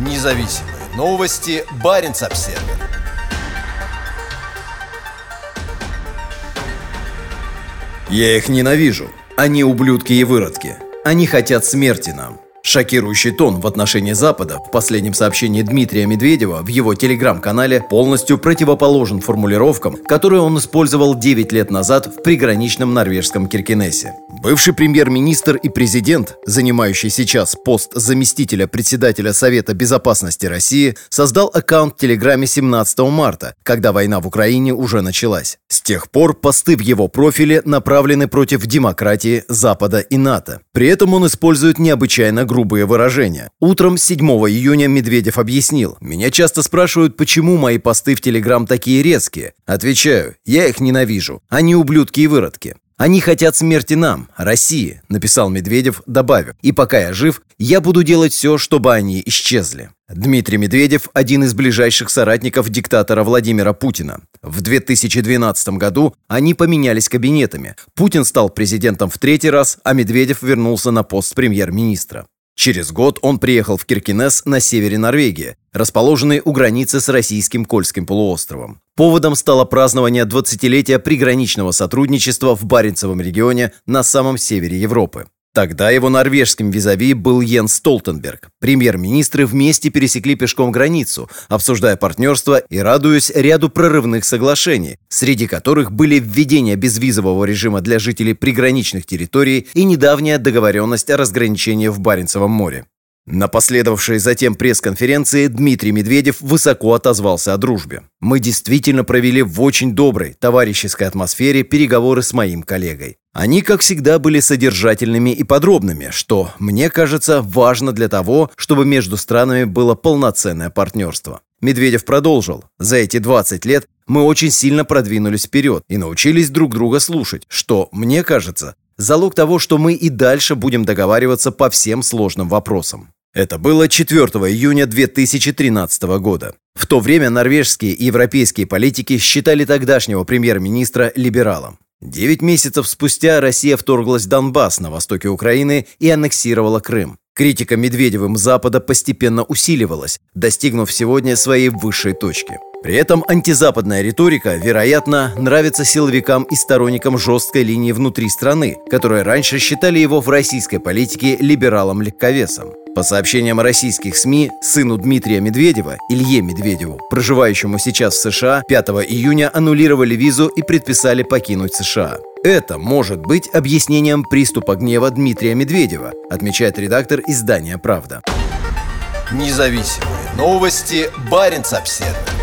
Независимые новости. Барин обсерва Я их ненавижу. Они ублюдки и выродки. Они хотят смерти нам. Шокирующий тон в отношении Запада в последнем сообщении Дмитрия Медведева в его телеграм-канале полностью противоположен формулировкам, которые он использовал 9 лет назад в приграничном норвежском Киркинессе. Бывший премьер-министр и президент, занимающий сейчас пост заместителя председателя Совета безопасности России, создал аккаунт в Телеграме 17 марта, когда война в Украине уже началась. С тех пор посты в его профиле направлены против демократии, Запада и НАТО. При этом он использует необычайно грубые выражения. Утром 7 июня Медведев объяснил, «Меня часто спрашивают, почему мои посты в Телеграм такие резкие. Отвечаю, я их ненавижу. Они ублюдки и выродки. «Они хотят смерти нам, России», — написал Медведев, добавив. «И пока я жив, я буду делать все, чтобы они исчезли». Дмитрий Медведев – один из ближайших соратников диктатора Владимира Путина. В 2012 году они поменялись кабинетами. Путин стал президентом в третий раз, а Медведев вернулся на пост премьер-министра. Через год он приехал в Киркинесс на севере Норвегии, расположенный у границы с российским Кольским полуостровом. Поводом стало празднование 20-летия приграничного сотрудничества в Баренцевом регионе на самом севере Европы. Тогда его норвежским визави был Йен Столтенберг. Премьер-министры вместе пересекли пешком границу, обсуждая партнерство и радуясь ряду прорывных соглашений, среди которых были введение безвизового режима для жителей приграничных территорий и недавняя договоренность о разграничении в Баренцевом море. На последовавшей затем пресс-конференции Дмитрий Медведев высоко отозвался о дружбе. «Мы действительно провели в очень доброй, товарищеской атмосфере переговоры с моим коллегой. Они, как всегда, были содержательными и подробными, что, мне кажется, важно для того, чтобы между странами было полноценное партнерство. Медведев продолжил. За эти 20 лет мы очень сильно продвинулись вперед и научились друг друга слушать, что, мне кажется, залог того, что мы и дальше будем договариваться по всем сложным вопросам. Это было 4 июня 2013 года. В то время норвежские и европейские политики считали тогдашнего премьер-министра либералом. Девять месяцев спустя Россия вторглась в Донбасс на востоке Украины и аннексировала Крым. Критика Медведевым Запада постепенно усиливалась, достигнув сегодня своей высшей точки. При этом антизападная риторика, вероятно, нравится силовикам и сторонникам жесткой линии внутри страны, которые раньше считали его в российской политике либералом-легковесом. По сообщениям российских СМИ, сыну Дмитрия Медведева, Илье Медведеву, проживающему сейчас в США, 5 июня аннулировали визу и предписали покинуть США. Это может быть объяснением приступа гнева Дмитрия Медведева, отмечает редактор издания «Правда». Независимые новости. Барин обседный.